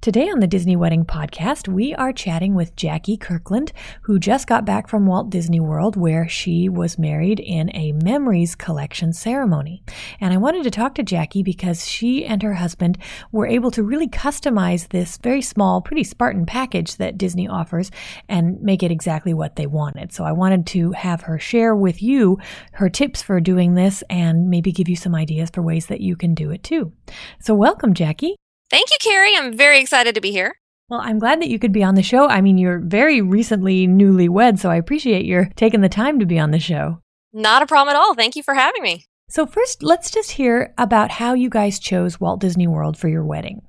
Today on the Disney Wedding Podcast, we are chatting with Jackie Kirkland, who just got back from Walt Disney World, where she was married in a Memories Collection ceremony. And I wanted to talk to Jackie because she and her husband were able to really customize this very small, pretty Spartan package that Disney offers and make it exactly what they wanted. So I wanted to have her share with you her tips for doing this and maybe give you some ideas for ways that you can do it too. So welcome, Jackie. Thank you, Carrie. I'm very excited to be here. Well, I'm glad that you could be on the show. I mean, you're very recently newlywed, so I appreciate your taking the time to be on the show. Not a problem at all. Thank you for having me. So, first, let's just hear about how you guys chose Walt Disney World for your wedding.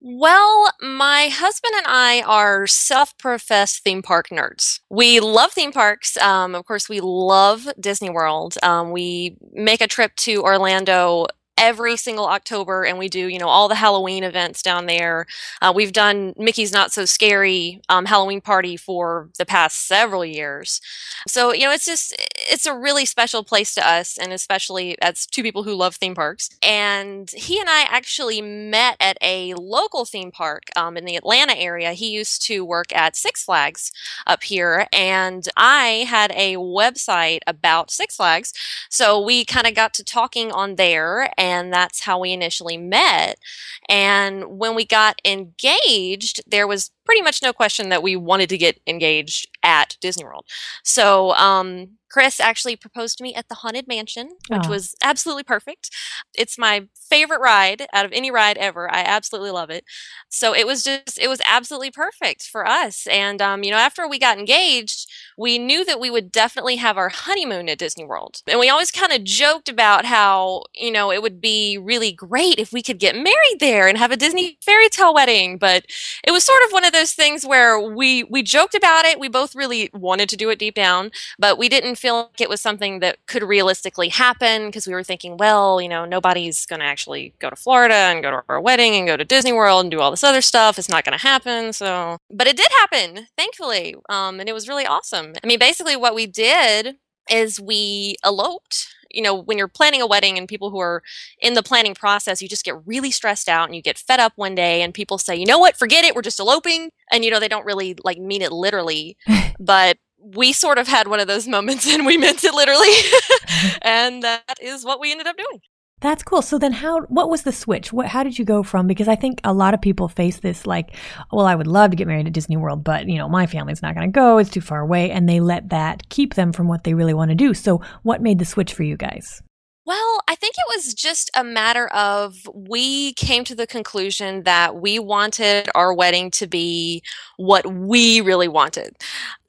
Well, my husband and I are self professed theme park nerds. We love theme parks. Um, of course, we love Disney World. Um, we make a trip to Orlando every single October, and we do, you know, all the Halloween events down there. Uh, we've done Mickey's Not So Scary um, Halloween party for the past several years. So, you know, it's just, it's a really special place to us, and especially as two people who love theme parks. And he and I actually met at a local theme park um, in the Atlanta area. He used to work at Six Flags up here, and I had a website about Six Flags. So we kind of got to talking on there. And and that's how we initially met. And when we got engaged, there was pretty much no question that we wanted to get engaged at Disney World. So, um, Chris actually proposed to me at the Haunted Mansion, which oh. was absolutely perfect. It's my favorite ride out of any ride ever. I absolutely love it. So it was just, it was absolutely perfect for us. And, um, you know, after we got engaged, we knew that we would definitely have our honeymoon at Disney World. And we always kind of joked about how, you know, it would be really great if we could get married there and have a Disney fairy tale wedding. But it was sort of one of those things where we, we joked about it. We both really wanted to do it deep down, but we didn't feel like it was something that could realistically happen because we were thinking, well, you know, nobody's going to actually go to Florida and go to our wedding and go to Disney World and do all this other stuff. It's not going to happen. So, but it did happen, thankfully. Um, and it was really awesome. I mean, basically, what we did is we eloped you know, when you're planning a wedding and people who are in the planning process, you just get really stressed out and you get fed up one day and people say, you know what, forget it, we're just eloping. And, you know, they don't really like mean it literally. but we sort of had one of those moments and we meant it literally. and that is what we ended up doing. That's cool. So then how what was the switch? What how did you go from because I think a lot of people face this like, well, I would love to get married at Disney World, but you know, my family's not going to go. It's too far away and they let that keep them from what they really want to do. So what made the switch for you guys? Well, I think it was just a matter of we came to the conclusion that we wanted our wedding to be what we really wanted.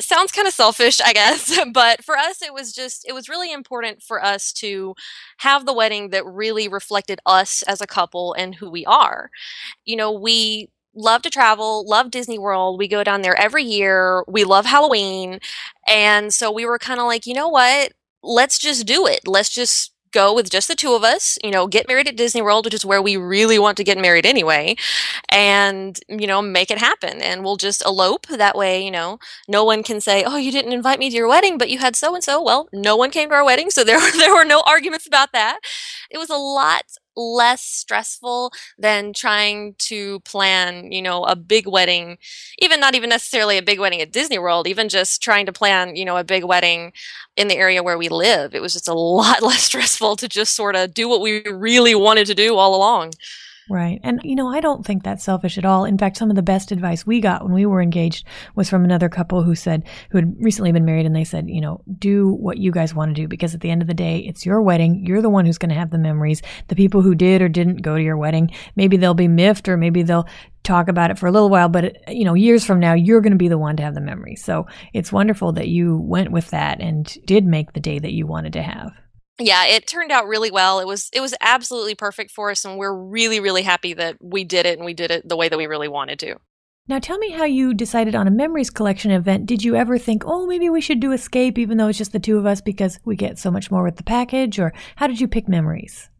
Sounds kind of selfish, I guess, but for us, it was just, it was really important for us to have the wedding that really reflected us as a couple and who we are. You know, we love to travel, love Disney World. We go down there every year. We love Halloween. And so we were kind of like, you know what? Let's just do it. Let's just go with just the two of us, you know, get married at Disney World, which is where we really want to get married anyway, and, you know, make it happen. And we'll just elope. That way, you know, no one can say, oh, you didn't invite me to your wedding, but you had so and so. Well, no one came to our wedding, so there, there were no arguments about that. It was a lot less stressful than trying to plan, you know, a big wedding, even not even necessarily a big wedding at Disney World, even just trying to plan, you know, a big wedding in the area where we live. It was just a lot less stressful to just sort of do what we really wanted to do all along. Right. And, you know, I don't think that's selfish at all. In fact, some of the best advice we got when we were engaged was from another couple who said, who had recently been married, and they said, you know, do what you guys want to do because at the end of the day, it's your wedding. You're the one who's going to have the memories. The people who did or didn't go to your wedding, maybe they'll be miffed or maybe they'll talk about it for a little while, but, you know, years from now, you're going to be the one to have the memories. So it's wonderful that you went with that and did make the day that you wanted to have yeah, it turned out really well. It was it was absolutely perfect for us and we're really really happy that we did it and we did it the way that we really wanted to. Now tell me how you decided on a memories collection event. Did you ever think, "Oh, maybe we should do escape even though it's just the two of us because we get so much more with the package?" or how did you pick memories?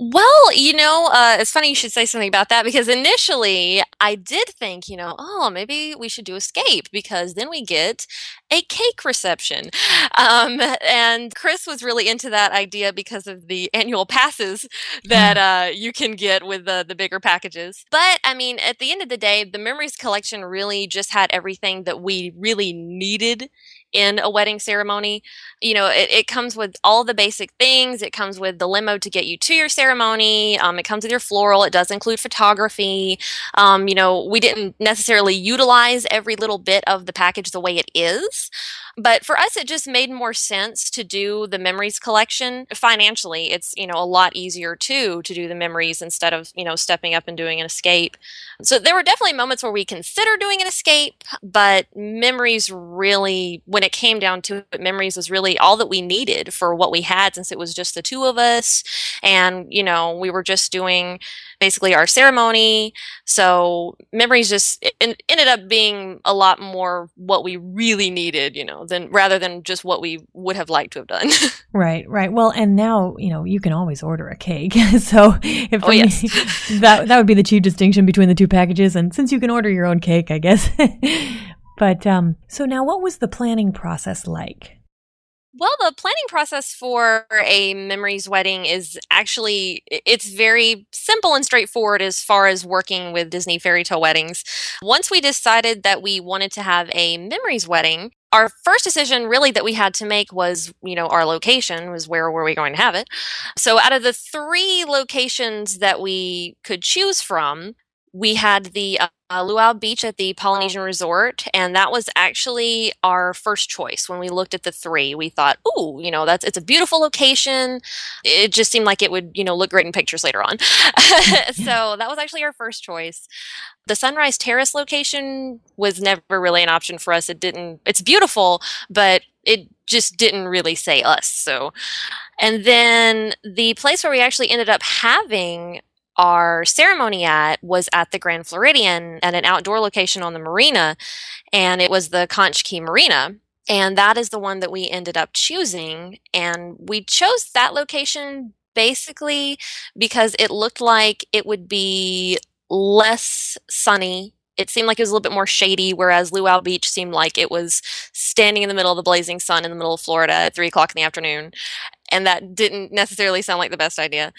Well, you know, uh, it's funny you should say something about that because initially I did think, you know, oh, maybe we should do Escape because then we get a cake reception. Um, and Chris was really into that idea because of the annual passes that uh, you can get with the, the bigger packages. But I mean, at the end of the day, the Memories Collection really just had everything that we really needed in a wedding ceremony. You know, it, it, comes with all the basic things. It comes with the limo to get you to your ceremony. Um, it comes with your floral. It does include photography. Um, you know, we didn't necessarily utilize every little bit of the package the way it is. But for us, it just made more sense to do the memories collection financially. It's, you know, a lot easier too to do the memories instead of, you know, stepping up and doing an escape. So there were definitely moments where we considered doing an escape, but memories really, when it came down to it, memories was really all that we needed for what we had since it was just the two of us. And, you know, we were just doing basically our ceremony. So memories just ended up being a lot more what we really needed, you know, than rather than just what we would have liked to have done. right, right. Well, and now you know you can always order a cake. so if oh, yes. that that would be the chief distinction between the two packages. And since you can order your own cake, I guess. but um, so now, what was the planning process like? Well, the planning process for a memories wedding is actually it's very simple and straightforward as far as working with Disney fairy tale weddings. Once we decided that we wanted to have a memories wedding, our first decision really that we had to make was, you know, our location was where were we going to have it. So out of the 3 locations that we could choose from, we had the uh, Luau Beach at the Polynesian Resort, and that was actually our first choice when we looked at the three. We thought, "Ooh, you know, that's it's a beautiful location. It just seemed like it would, you know, look great in pictures later on." so that was actually our first choice. The Sunrise Terrace location was never really an option for us. It didn't. It's beautiful, but it just didn't really say us. So, and then the place where we actually ended up having our ceremony at was at the Grand Floridian at an outdoor location on the marina, and it was the Conch Key Marina. And that is the one that we ended up choosing. And we chose that location basically because it looked like it would be less sunny. It seemed like it was a little bit more shady, whereas Luau Beach seemed like it was standing in the middle of the blazing sun in the middle of Florida at three o'clock in the afternoon. And that didn't necessarily sound like the best idea.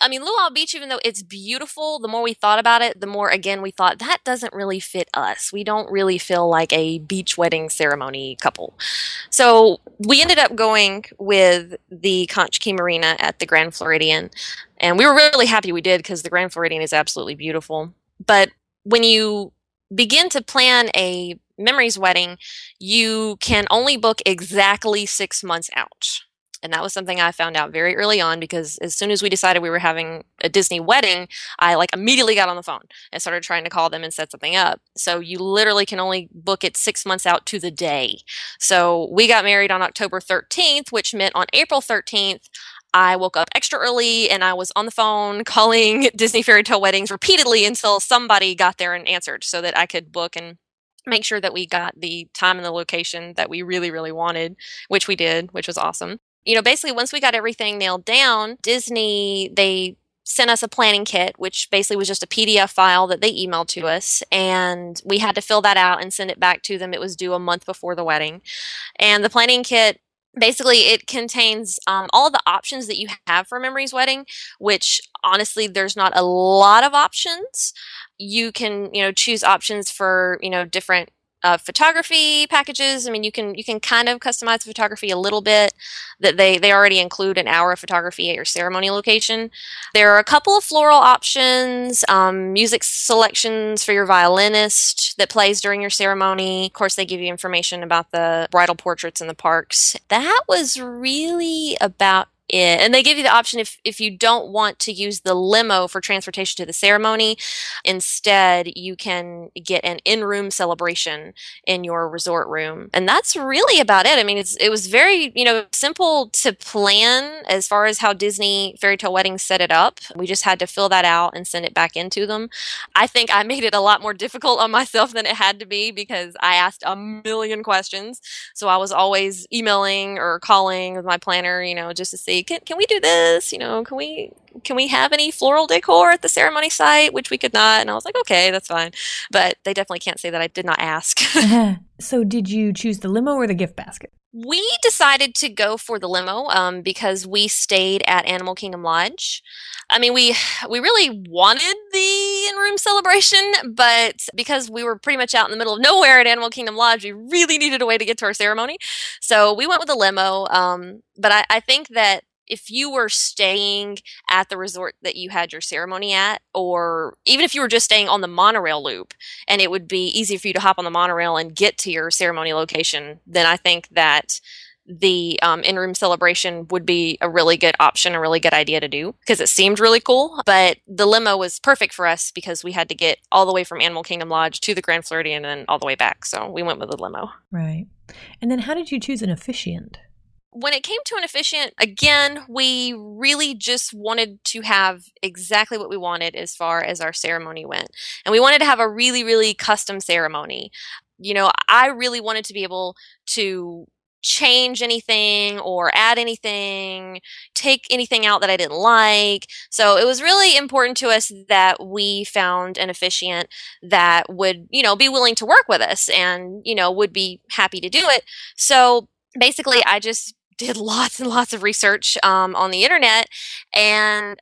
I mean, Luau Beach, even though it's beautiful, the more we thought about it, the more again we thought that doesn't really fit us. We don't really feel like a beach wedding ceremony couple. So we ended up going with the Conch Key Marina at the Grand Floridian. And we were really happy we did because the Grand Floridian is absolutely beautiful. But when you begin to plan a memories wedding, you can only book exactly six months out. And that was something I found out very early on because as soon as we decided we were having a Disney wedding, I like immediately got on the phone and started trying to call them and set something up. So you literally can only book it six months out to the day. So we got married on October 13th, which meant on April 13th, I woke up extra early and I was on the phone calling Disney Fairy Tale Weddings repeatedly until somebody got there and answered so that I could book and make sure that we got the time and the location that we really, really wanted, which we did, which was awesome you know, basically once we got everything nailed down, Disney, they sent us a planning kit, which basically was just a PDF file that they emailed to us. And we had to fill that out and send it back to them. It was due a month before the wedding. And the planning kit basically it contains um, all the options that you have for memories wedding which honestly there's not a lot of options you can you know choose options for you know different uh, photography packages. I mean, you can you can kind of customize the photography a little bit. That they they already include an hour of photography at your ceremony location. There are a couple of floral options, um, music selections for your violinist that plays during your ceremony. Of course, they give you information about the bridal portraits in the parks. That was really about it. And they give you the option if, if you don't want to use the limo for transportation to the ceremony, instead you can get an in-room celebration in your resort room. And that's really about it. I mean, it's, it was very, you know, simple to plan as far as how Disney Fairy Tale Weddings set it up. We just had to fill that out and send it back into them. I think I made it a lot more difficult on myself than it had to be because I asked a million questions. So I was always emailing or calling with my planner, you know, just to see can, can we do this? You know, can we can we have any floral decor at the ceremony site? Which we could not. And I was like, okay, that's fine. But they definitely can't say that I did not ask. Uh-huh. So did you choose the limo or the gift basket? We decided to go for the limo um, because we stayed at Animal Kingdom Lodge. I mean, we we really wanted the in-room celebration, but because we were pretty much out in the middle of nowhere at Animal Kingdom Lodge, we really needed a way to get to our ceremony. So we went with a limo. Um, but I, I think that if you were staying at the resort that you had your ceremony at, or even if you were just staying on the monorail loop and it would be easy for you to hop on the monorail and get to your ceremony location, then I think that the um, in room celebration would be a really good option, a really good idea to do because it seemed really cool. But the limo was perfect for us because we had to get all the way from Animal Kingdom Lodge to the Grand Floridian and then all the way back. So we went with the limo. Right. And then how did you choose an officiant? When it came to an officiant, again, we really just wanted to have exactly what we wanted as far as our ceremony went. And we wanted to have a really, really custom ceremony. You know, I really wanted to be able to change anything or add anything, take anything out that I didn't like. So it was really important to us that we found an officiant that would, you know, be willing to work with us and, you know, would be happy to do it. So basically, I just did lots and lots of research um, on the internet and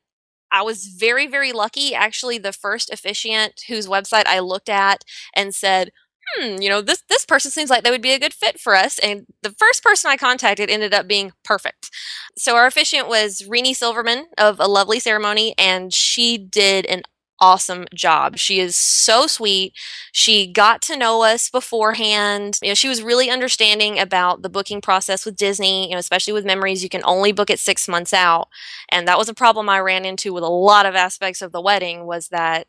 I was very, very lucky. Actually, the first officiant whose website I looked at and said, hmm, you know, this, this person seems like they would be a good fit for us. And the first person I contacted ended up being perfect. So our officiant was Renee Silverman of A Lovely Ceremony, and she did an awesome job. She is so sweet. She got to know us beforehand. You know, she was really understanding about the booking process with Disney, you know, especially with memories. You can only book it six months out. And that was a problem I ran into with a lot of aspects of the wedding was that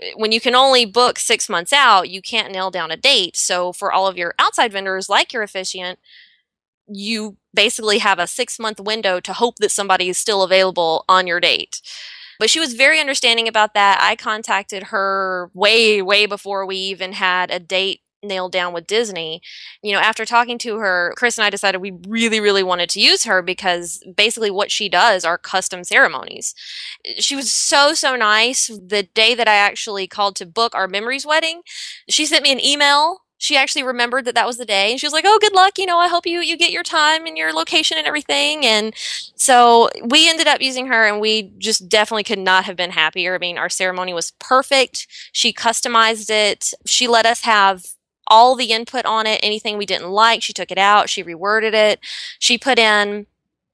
eh, when you can only book six months out, you can't nail down a date. So for all of your outside vendors, like your officiant, you basically have a six month window to hope that somebody is still available on your date. But she was very understanding about that. I contacted her way, way before we even had a date nailed down with Disney. You know, after talking to her, Chris and I decided we really, really wanted to use her because basically what she does are custom ceremonies. She was so, so nice. The day that I actually called to book our memories wedding, she sent me an email she actually remembered that that was the day and she was like oh good luck you know i hope you you get your time and your location and everything. And so we ended up using her and we just definitely could not have been happier. I mean our ceremony was perfect. She customized it. She let us have all the input on it anything we didn't like she took it out she reworded it. She put in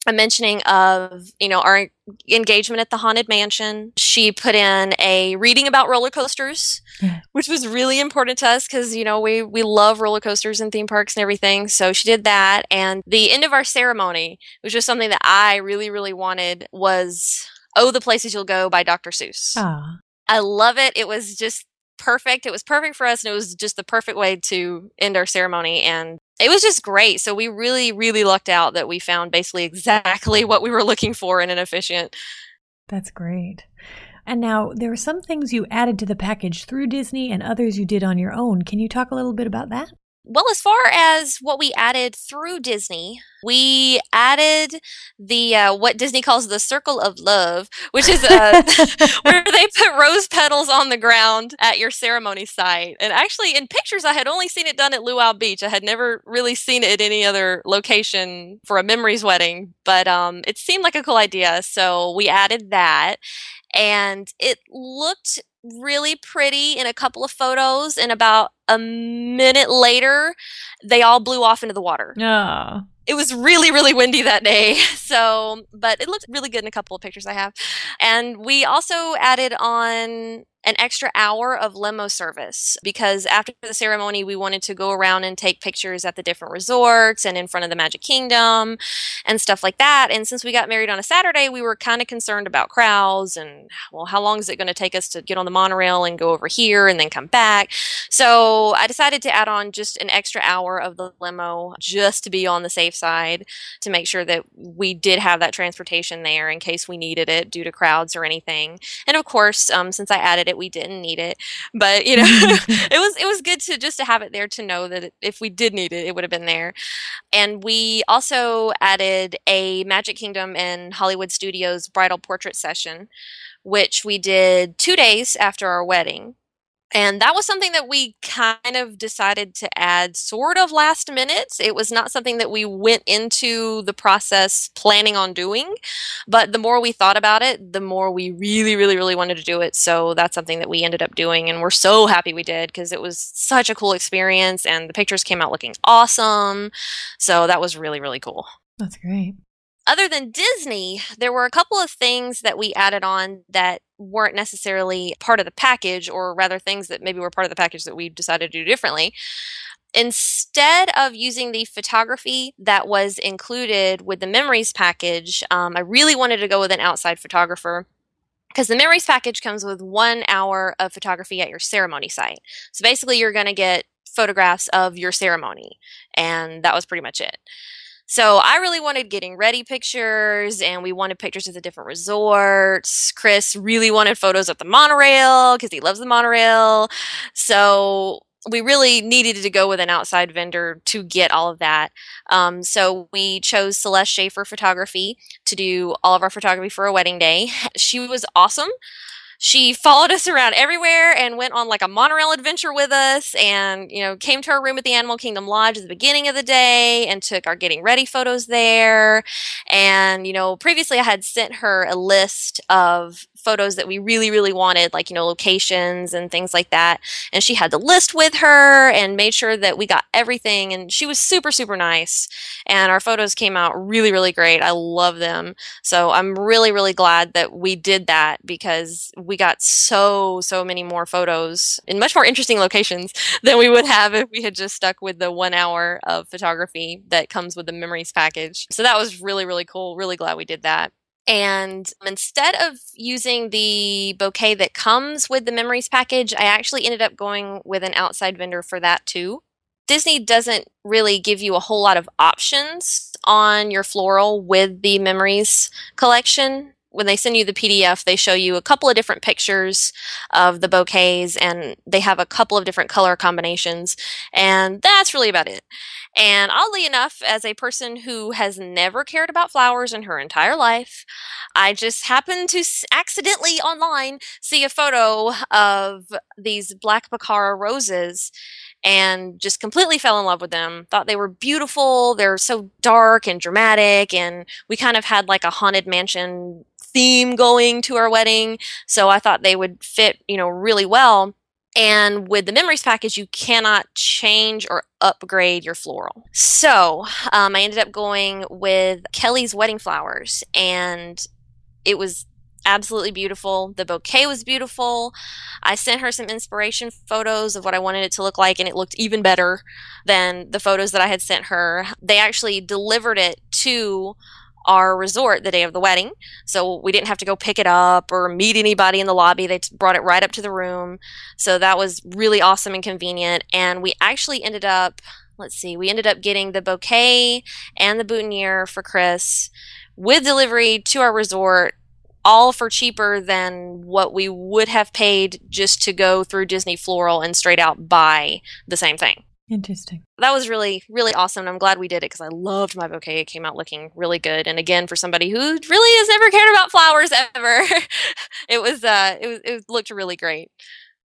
a mentioning of you know our engagement at the haunted mansion. She put in a reading about roller coasters yeah. which was really important to us because you know we we love roller coasters and theme parks and everything so she did that. And the end of our ceremony which was something that i really really wanted was oh the places you'll go by dr seuss. Aww. i love it. It was just perfect. It was perfect for us and it was just the perfect way to end our ceremony and it was just great. So we really, really lucked out that we found basically exactly what we were looking for in an officiant. That's great. And now there are some things you added to the package through Disney and others you did on your own. Can you talk a little bit about that? Well, as far as what we added through Disney, we added the uh, what Disney calls the circle of love, which is uh, where they put rose petals on the ground at your ceremony site. And actually, in pictures, I had only seen it done at Luau Beach. I had never really seen it at any other location for a memories wedding, but um, it seemed like a cool idea, so we added that, and it looked really pretty in a couple of photos and about a minute later they all blew off into the water. Oh it was really really windy that day so but it looked really good in a couple of pictures i have and we also added on an extra hour of limo service because after the ceremony, we wanted to go around and take pictures at the different resorts and in front of the Magic Kingdom and stuff like that. And since we got married on a Saturday, we were kind of concerned about crowds and, well, how long is it going to take us to get on the monorail and go over here and then come back? So I decided to add on just an extra hour of the limo just to be on the safe side to make sure that we did have that transportation there in case we needed it due to crowds or anything. And of course, um, since I added it, we didn't need it, but you know, it was it was good to just to have it there to know that if we did need it, it would have been there. And we also added a Magic Kingdom and Hollywood Studios bridal portrait session, which we did two days after our wedding. And that was something that we kind of decided to add sort of last minute. It was not something that we went into the process planning on doing, but the more we thought about it, the more we really, really, really wanted to do it. So that's something that we ended up doing. And we're so happy we did because it was such a cool experience and the pictures came out looking awesome. So that was really, really cool. That's great other than Disney, there were a couple of things that we added on that weren't necessarily part of the package, or rather things that maybe were part of the package that we decided to do differently. Instead of using the photography that was included with the memories package, um, I really wanted to go with an outside photographer because the memories package comes with one hour of photography at your ceremony site. So basically, you're going to get photographs of your ceremony, and that was pretty much it. So I really wanted getting ready pictures and we wanted pictures of the different resorts. Chris really wanted photos of the monorail because he loves the monorail. So we really needed to go with an outside vendor to get all of that. Um, so we chose Celeste Schaefer Photography to do all of our photography for a wedding day. She was awesome she followed us around everywhere and went on like a monorail adventure with us and you know came to our room at the animal kingdom lodge at the beginning of the day and took our getting ready photos there. And you know previously i had sent her a list of photos that we really, really wanted, like, you know, locations and things like that. And she had the list with her and made sure that we got everything. And she was super, super nice. And our photos came out really, really great. I love them. So I'm really, really glad that we did that because we got so, so many more photos in much more interesting locations than we would have if we had just stuck with the one hour of photography that comes with the memories package. So that was really, really cool. Really glad we did that. And instead of using the bouquet that comes with the memories package, I actually ended up going with an outside vendor for that too. Disney doesn't really give you a whole lot of options on your floral with the memories collection. When they send you the PDF, they show you a couple of different pictures of the bouquets and they have a couple of different color combinations. And that's really about it. And oddly enough, as a person who has never cared about flowers in her entire life, I just happened to accidentally online see a photo of these black Baccara roses and just completely fell in love with them. Thought they were beautiful. They're so dark and dramatic. And we kind of had like a haunted mansion theme going to our wedding. So I thought they would fit, you know, really well. And with the memories package, you cannot change or upgrade your floral. So um, I ended up going with Kelly's Wedding Flowers, and it was absolutely beautiful. The bouquet was beautiful. I sent her some inspiration photos of what I wanted it to look like, and it looked even better than the photos that I had sent her. They actually delivered it to our resort the day of the wedding. So we didn't have to go pick it up or meet anybody in the lobby. They t- brought it right up to the room. So that was really awesome and convenient. And we actually ended up, let's see, we ended up getting the bouquet and the boutonniere for Chris with delivery to our resort all for cheaper than what we would have paid just to go through Disney Floral and straight out buy the same thing. Interesting. That was really, really awesome. And I'm glad we did it because I loved my bouquet. It came out looking really good. And again, for somebody who really has never cared about flowers ever, it was, uh, it was, it looked really great.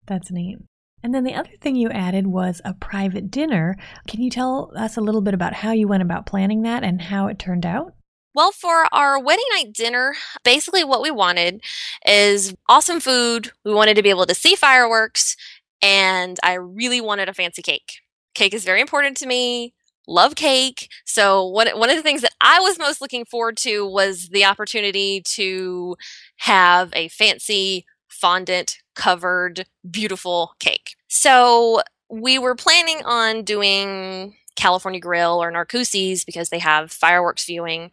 That's neat. And then the other thing you added was a private dinner. Can you tell us a little bit about how you went about planning that and how it turned out? Well, for our wedding night dinner, basically what we wanted is awesome food. We wanted to be able to see fireworks, and I really wanted a fancy cake. Cake is very important to me. Love cake. So one one of the things that I was most looking forward to was the opportunity to have a fancy fondant covered beautiful cake. So we were planning on doing California Grill or Narcoossee's because they have fireworks viewing.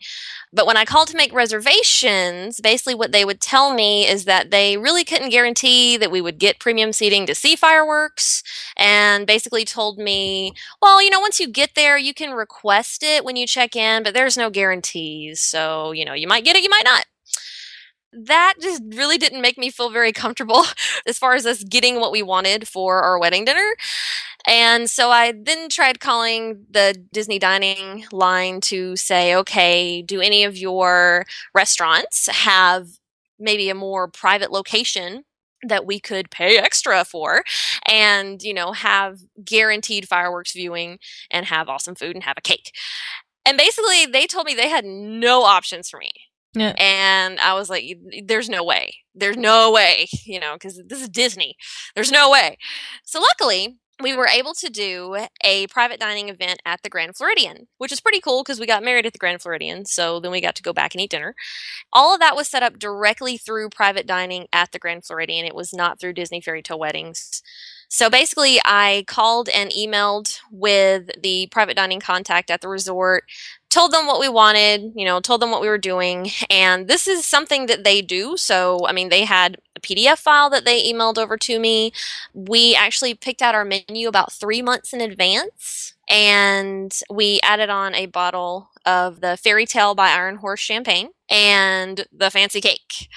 But when I called to make reservations, basically what they would tell me is that they really couldn't guarantee that we would get premium seating to see fireworks. And basically told me, well, you know, once you get there, you can request it when you check in, but there's no guarantees. So, you know, you might get it, you might not that just really didn't make me feel very comfortable as far as us getting what we wanted for our wedding dinner. And so I then tried calling the Disney dining line to say, okay, do any of your restaurants have maybe a more private location that we could pay extra for and, you know, have guaranteed fireworks viewing and have awesome food and have a cake. And basically, they told me they had no options for me. Yeah. And I was like, there's no way. There's no way, you know, because this is Disney. There's no way. So luckily, we were able to do a private dining event at the Grand Floridian, which is pretty cool because we got married at the Grand Floridian. So then we got to go back and eat dinner. All of that was set up directly through private dining at the Grand Floridian. It was not through Disney Fairy Tale Weddings. So basically, I called and emailed with the private dining contact at the resort told them what we wanted, you know, told them what we were doing. And this is something that they do. So, I mean, they had a PDF file that they emailed over to me. We actually picked out our menu about three months in advance. And we added on a bottle of the Fairy Tale by Iron Horse champagne and the fancy cake.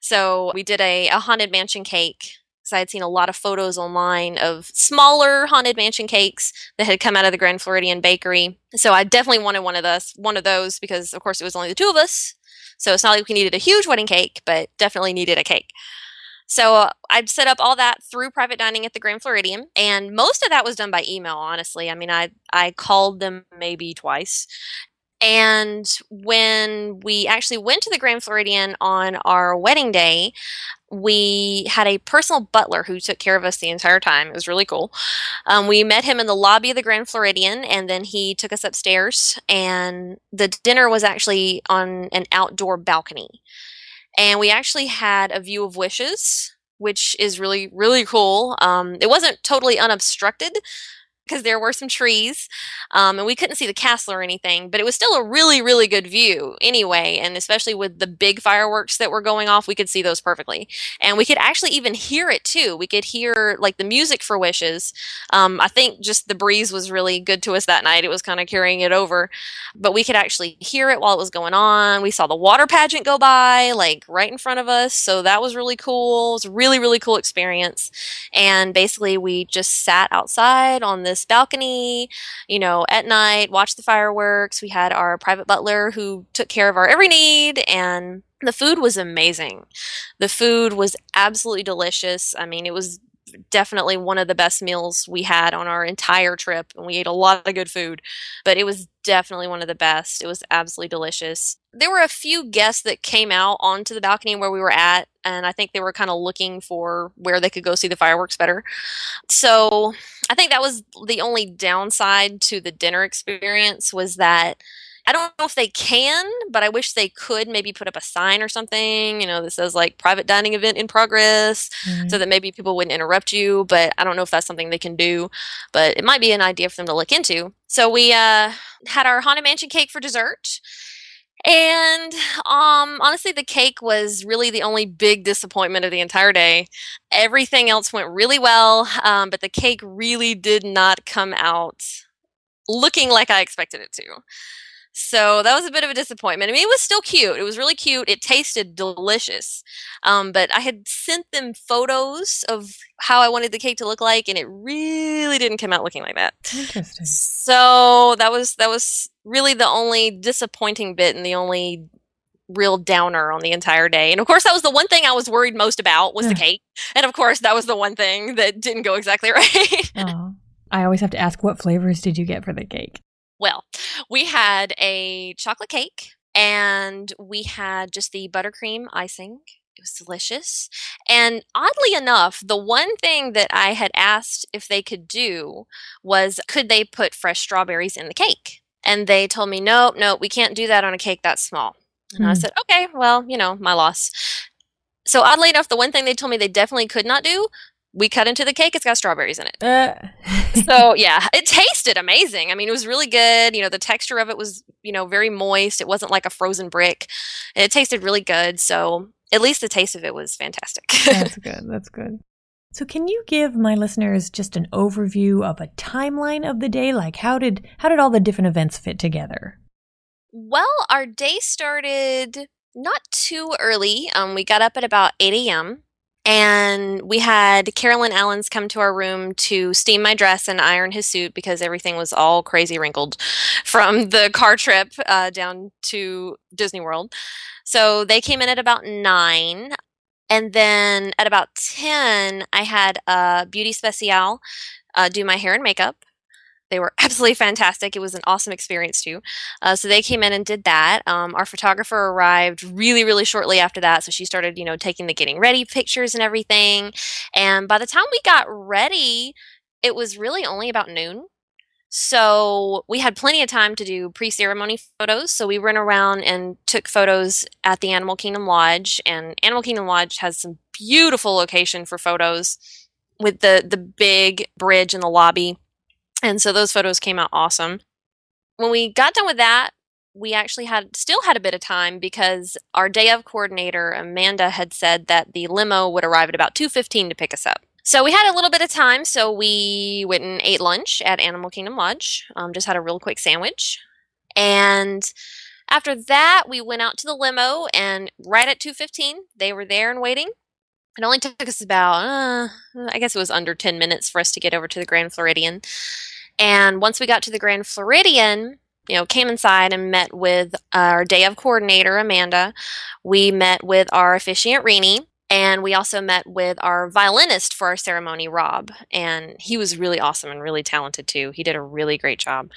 So we did a, a haunted mansion cake because I had seen a lot of photos online of smaller haunted mansion cakes that had come out of the Grand Floridian bakery. So I definitely wanted one of those, one of those because of course it was only the two of us. So it's not like we needed a huge wedding cake, but definitely needed a cake. So uh, I'd set up all that through private dining at the Grand Floridian, and most of that was done by email. Honestly, I mean, I I called them maybe twice, and when we actually went to the Grand Floridian on our wedding day, we had a personal butler who took care of us the entire time. It was really cool. Um, we met him in the lobby of the Grand Floridian, and then he took us upstairs. And the dinner was actually on an outdoor balcony. And we actually had a view of wishes, which is really, really cool. Um, it wasn't totally unobstructed, because there were some trees um, and we couldn't see the castle or anything, but it was still a really, really good view anyway. And especially with the big fireworks that were going off, we could see those perfectly. And we could actually even hear it too. We could hear like the music for Wishes. Um, I think just the breeze was really good to us that night. It was kind of carrying it over, but we could actually hear it while it was going on. We saw the water pageant go by like right in front of us. So that was really cool. It was a really, really cool experience. And basically, we just sat outside on this this balcony, you know, at night, watch the fireworks. We had our private butler who took care of our every need and the food was amazing. The food was absolutely delicious. I mean, it was definitely one of the best meals we had on our entire trip and we ate a lot of good food but it was definitely one of the best. It was absolutely delicious. There were a few guests that came out onto the balcony where we were at and i think they were kind of looking for where they could go see the fireworks better. So i think that was the only downside to the dinner experience was that I don't know if they can, but I wish they could maybe put up a sign or something, you know, that says like private dining event in progress mm-hmm. so that maybe people wouldn't interrupt you. But I don't know if that's something they can do, but it might be an idea for them to look into. So we uh, had our Haunted Mansion cake for dessert. And um, honestly, the cake was really the only big disappointment of the entire day. Everything else went really well, um, but the cake really did not come out looking like I expected it to. So that was a bit of a disappointment. I mean, it was still cute. It was really cute. It tasted delicious. Um, but I had sent them photos of how I wanted the cake to look like, and it really didn't come out looking like that. Interesting. So that was that was really the only disappointing bit and the only real downer on the entire day. And of course, that was the one thing I was worried most about was the cake. And of course, that was the one thing that didn't go exactly right. I always have to ask, what flavors did you get for the cake? Well, we had a chocolate cake and we had just the buttercream icing. It was delicious. And oddly enough, the one thing that I had asked if they could do was could they put fresh strawberries in the cake? And they told me, no, no, we can't do that on a cake that small. And I Hmm. said, okay, well, you know, my loss. So oddly enough, the one thing they told me they definitely could not do, we cut into the cake, it's got strawberries in it. Uh, So yeah, it tasted amazing. I mean, it was really good. You know, the texture of it was, you know, very moist. It wasn't like a frozen brick. It tasted really good. So at least the taste of it was fantastic. that's good. That's good. So, can you give my listeners just an overview of a timeline of the day? Like, how did how did all the different events fit together? well, our day started not too early. Um, we got up at about 8 a.m. And we had Carolyn Allens come to our room to steam my dress and iron his suit because everything was all crazy wrinkled from the car trip uh, down to Disney World. So they came in at about nine. And then at about 10, I had a beauty special uh, do my hair and makeup. They were absolutely fantastic. It was an awesome experience too. Uh, so they came in and did that. Um, our photographer arrived really, really shortly after that. So she started, you know, taking the getting ready pictures and everything. And by the time we got ready, it was really only about noon. So we had plenty of time to do pre-ceremony photos. So we ran around and took photos at the Animal Kingdom Lodge, and Animal Kingdom Lodge has some beautiful location for photos with the the big bridge in the lobby. And so those photos came out awesome. When we got done with that, we actually had still had a bit of time because our day of coordinator Amanda had said that the limo would arrive at about 2:15 to pick us up. So we had a little bit of time, so we went and ate lunch at Animal Kingdom Lodge. Um, just had a real quick sandwich, and after that, we went out to the limo, and right at 2:15, they were there and waiting. It only took us about, uh, I guess it was under 10 minutes for us to get over to the Grand Floridian. And once we got to the Grand Floridian, you know, came inside and met with our day of coordinator, Amanda. We met with our officiant, Rini. And we also met with our violinist for our ceremony, Rob. And he was really awesome and really talented too. He did a really great job.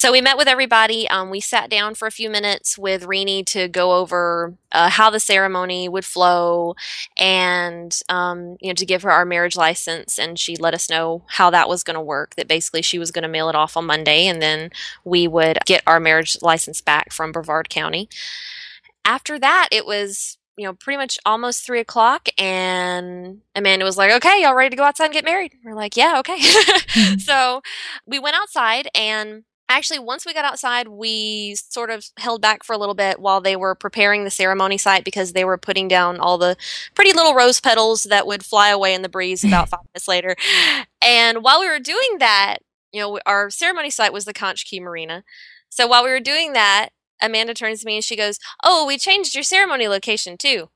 So we met with everybody. Um, we sat down for a few minutes with Rini to go over uh, how the ceremony would flow, and um, you know to give her our marriage license. And she let us know how that was going to work. That basically she was going to mail it off on Monday, and then we would get our marriage license back from Brevard County. After that, it was you know pretty much almost three o'clock, and Amanda was like, "Okay, y'all ready to go outside and get married?" We're like, "Yeah, okay." so we went outside and actually once we got outside we sort of held back for a little bit while they were preparing the ceremony site because they were putting down all the pretty little rose petals that would fly away in the breeze about five minutes later. And while we were doing that you know our ceremony site was the conch key marina. So while we were doing that amanda turns to me and she goes oh we changed your ceremony location too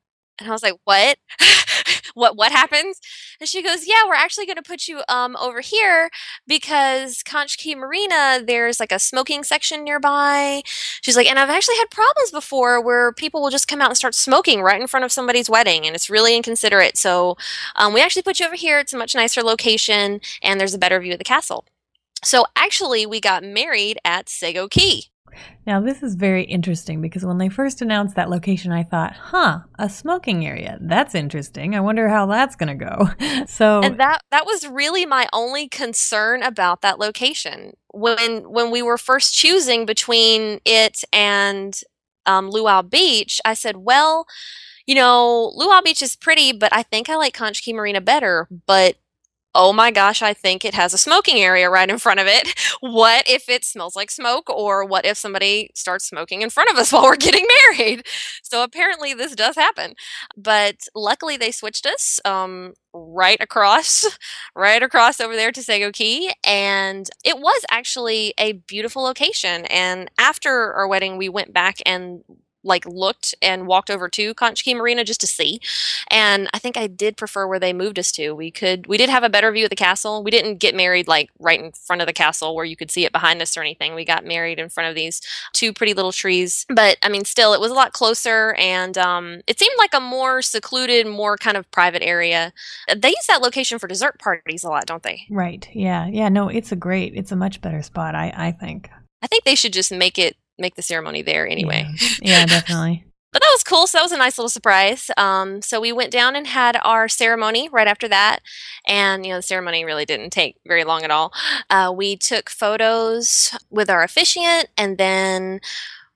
and I was like, "What? what? What happens?" And she goes, "Yeah, we're actually going to put you um over here because Conch Key Marina, there's like a smoking section nearby." She's like, "And I've actually had problems before where people will just come out and start smoking right in front of somebody's wedding, and it's really inconsiderate. So, um, we actually put you over here. It's a much nicer location, and there's a better view of the castle." So actually, we got married at Sago Cay. Now, this is very interesting because when they first announced that location, I thought, huh, a smoking area. That's interesting. I wonder how that's going to go. So, and that that was really my only concern about that location when when we were first choosing between it and um, Luau Beach. I said, well, you know, Luau Beach is pretty, but I think I like Conch Key Marina better. But oh my gosh, I think it has a smoking area right in front of it. What if it smells like smoke? Or what if somebody starts smoking in front of us while we're getting married? So apparently this does happen. But luckily they switched us um, right across, right across over there to Sago Cay. And it was actually a beautiful location. And after our wedding, we went back and like looked and walked over to Conch Key Marina just to see. And I think I did prefer where they moved us to. We could we did have a better view of the castle. We didn't get married like right in front of the castle where you could see it behind us or anything. We got married in front of these two pretty little trees. But I mean still it was a lot closer and um, it seemed like a more secluded, more kind of private area. They use that location for dessert parties a lot, don't they? Right. Yeah. Yeah, no, it's a great it's a much better spot, I, I think. I think they should just make it make the ceremony there anyway. Yeah, yeah definitely. but that was cool. So that was a nice little surprise. Um, so we went down and had our ceremony right after that, and you know the ceremony really didn't take very long at all. Uh, we took photos with our officiant, and then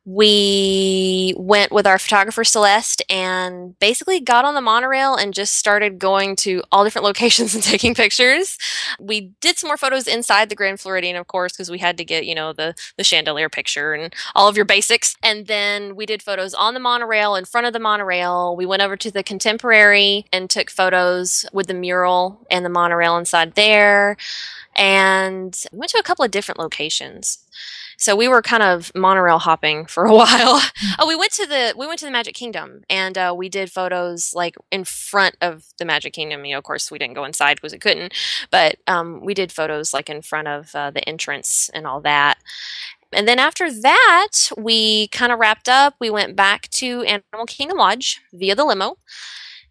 we went with our photographer Celeste and basically got on the monorail and just started going to all different locations and taking pictures. We did some more photos inside the Grand Floridian, of course, because we had to get, you know, the, the chandelier picture and all of your basics. And then we did photos on the monorail, in front of the monorail. We went over to the Contemporary and took photos with the mural and the monorail inside there. And we went to a couple of different locations. So we were kind of monorail hopping for a while. oh, we went to the we went to the Magic Kingdom and uh, we did photos like in front of the Magic Kingdom. You know, of course, we didn't go inside because we couldn't, but um, we did photos like in front of uh, the entrance and all that. And then after that, we kind of wrapped up. We went back to Animal Kingdom Lodge via the limo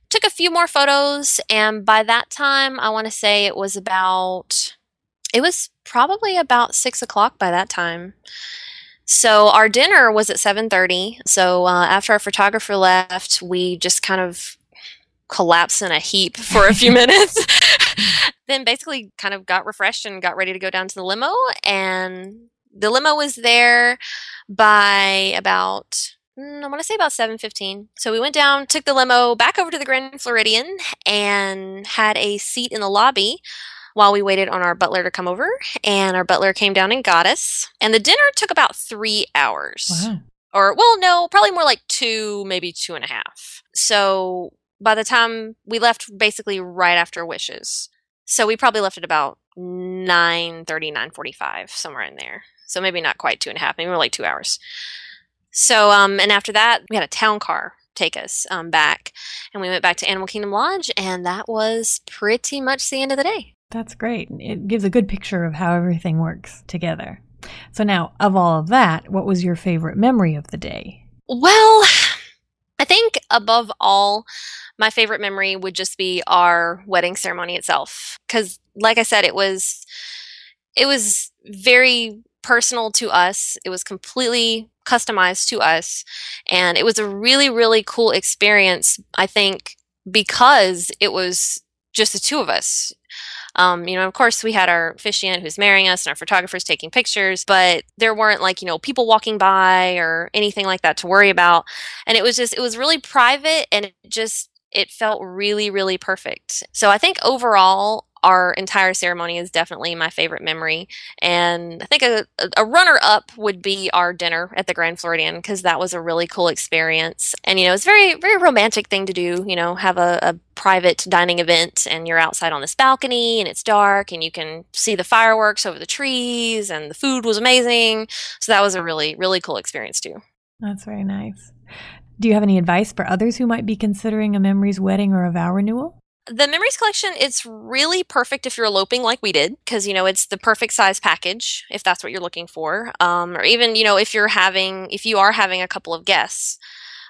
took a few more photos and by that time i want to say it was about it was probably about six o'clock by that time. So our dinner was at seven thirty. So uh, after our photographer left, we just kind of collapsed in a heap for a few minutes. then basically kind of got refreshed and got ready to go down to the limo. And the limo was there by about mm, I want to say about 7:15. So we went down, took the limo back over to the Grand Floridian and had a seat in the lobby while we waited on our butler to come over. And our butler came down and got us. And the dinner took about three hours. Wow. Or, well, no, probably more like two, maybe two and a half. So by the time we left, basically right after Wishes. So we probably left at about 9 30, 9 45, somewhere in there. So maybe not quite two and a half, maybe more like two hours. So, um, and after that, we had a town car take us um, back. And we went back to Animal Kingdom Lodge, and that was pretty much the end of the day. That's great. It gives a good picture of how everything works together. So, now, of all of that, what was your favorite memory of the day? Well, I think above all, my favorite memory would just be our wedding ceremony itself. Because, like I said, it was. It was very personal to us. It was completely customized to us. And it was a really, really cool experience, I think, because it was just the two of us. Um, you know, of course, we had our officiant who's marrying us and our photographers taking pictures, but there weren't like, you know, people walking by or anything like that to worry about. And it was just, it was really private and it just, it felt really, really perfect. So I think overall, our entire ceremony is definitely my favorite memory. And I think a, a runner up would be our dinner at the Grand Floridian because that was a really cool experience. And, you know, it's very, very romantic thing to do, you know, have a, a private dining event and you're outside on this balcony and it's dark and you can see the fireworks over the trees and the food was amazing. So that was a really, really cool experience too. That's very nice. Do you have any advice for others who might be considering a memories wedding or a vow renewal? The memories collection it's really perfect if you're eloping like we did because you know it's the perfect size package if that's what you're looking for um, or even you know if you're having if you are having a couple of guests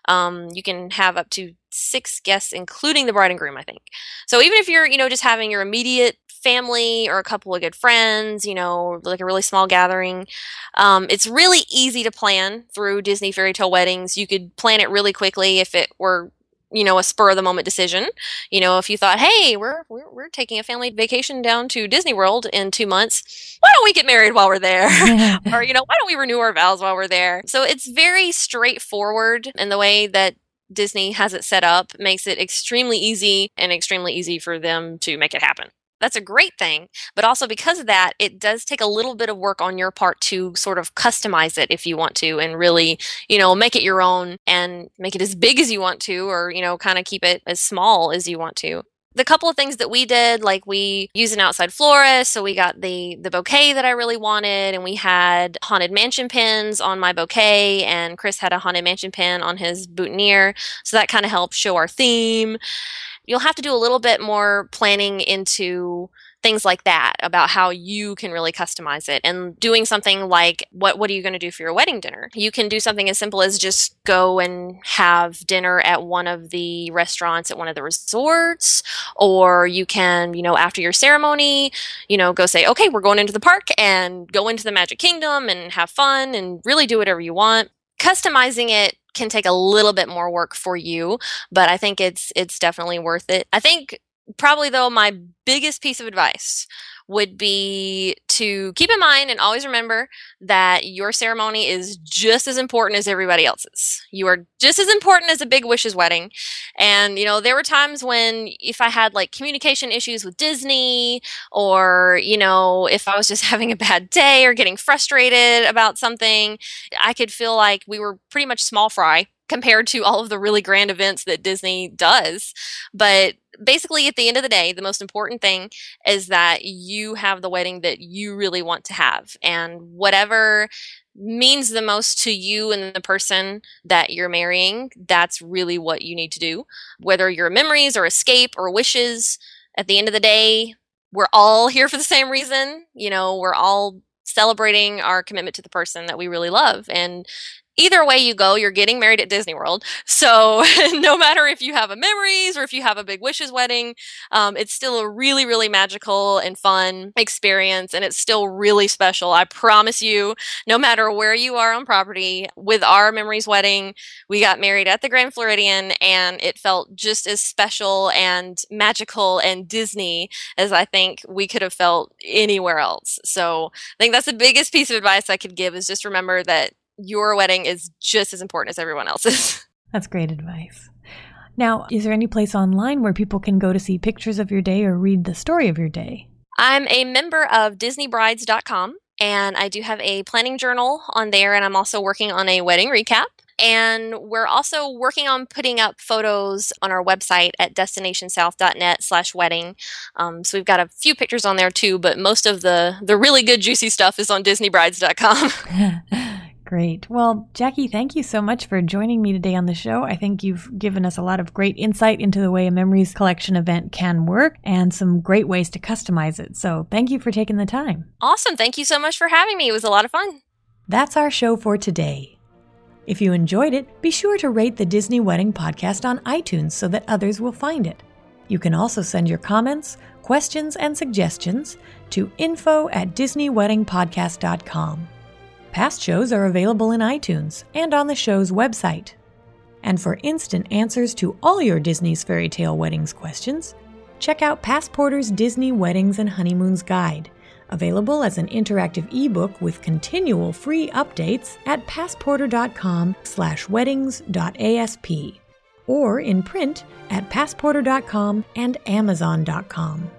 um, you can have up to six guests including the bride and groom i think so even if you're you know just having your immediate family or a couple of good friends, you know, like a really small gathering. Um, it's really easy to plan through Disney Fairy Tale Weddings. You could plan it really quickly if it were you know a spur of the moment decision. You know if you thought hey we're, we're we're taking a family vacation down to disney world in two months why don't we get married while we're there? Or you know why don't we renew our vows while we're there? So it's very straightforward in the way that disney has it set up makes it extremely easy and extremely easy for them to make it happen that's a great thing. But also because of that, it does take a little bit of work on your part to sort of customize it if you want to and really, you know, make it your own and make it as big as you want to or, you know, kind of keep it as small as you want to the couple of things that we did, like we used an outside florist, so we got the the bouquet that I really wanted, and we had haunted mansion pins on my bouquet, and Chris had a haunted mansion pin on his boutonniere, so that kind of helped show our theme. You'll have to do a little bit more planning into things like that about how you can really customize it. And doing something like what what are you going to do for your wedding dinner? You can do something as simple as just go and have dinner at one of the restaurants at one of the resorts. Or you can you know after your ceremony you know go say okay we're going into the park and go into the magic kingdom and have fun and really do whatever you want. Customizing it can take a little bit more work for you but i think it's it's definitely worth it. I think probably though my biggest piece of advice would be to keep in mind and always remember that your ceremony is just as important as everybody else's. You are just as important as a big wishes wedding. And, you know, there were times when if I had like communication issues with Disney or, you know, if I was just having a bad day or getting frustrated about something, I could feel like we were pretty much small fry compared to all of the really grand events that Disney does. But basically, at the end of the day, the most important thing is that you have the wedding that you really want to have. And whatever means the most to you and the person that you're marrying, that's really what you need to do. Whether your memories or escape or wishes, at the end of the day, we're all here for the same reason. You know, we're all celebrating our commitment to the person that we really love. And either way you go, you're getting married at Disney World. So no matter if you have a memories or if you have a big wishes wedding, um, it's still a really, really magical and fun experience. And it's still really special. I promise you, no matter where you are on property with our memories wedding, we got married at the Grand Floridian and it felt just as special and magical and Disney as I think we could have felt anywhere else. So I think that's the biggest piece of advice I could give is just remember that your wedding is just as important as everyone else's. That's great advice. Now, is there any place online where people can go to see pictures of your day or read the story of your day? I'm a member of DisneyBrides.com and I do have a planning journal on there, and I'm also working on a wedding recap. And we're also working on putting up photos on our website at destinationsouth.net slash wedding. Um, so we've got a few pictures on there too, but most of the, the really good juicy stuff is on disneybrides.com. Great. Well, Jackie, thank you so much for joining me today on the show. I think you've given us a lot of great insight into the way a memories collection event can work and some great ways to customize it. So thank you for taking the time. Awesome. Thank you so much for having me. It was a lot of fun. That's our show for today. If you enjoyed it, be sure to rate the Disney Wedding Podcast on iTunes so that others will find it. You can also send your comments, questions, and suggestions to info at DisneyWeddingPodcast.com. Past shows are available in iTunes and on the show's website. And for instant answers to all your Disney's Fairy Tale Weddings questions, check out Passporter's Disney Weddings and Honeymoons Guide, available as an interactive ebook with continual free updates at passporter.com/weddings.asp or in print at passporter.com and amazon.com.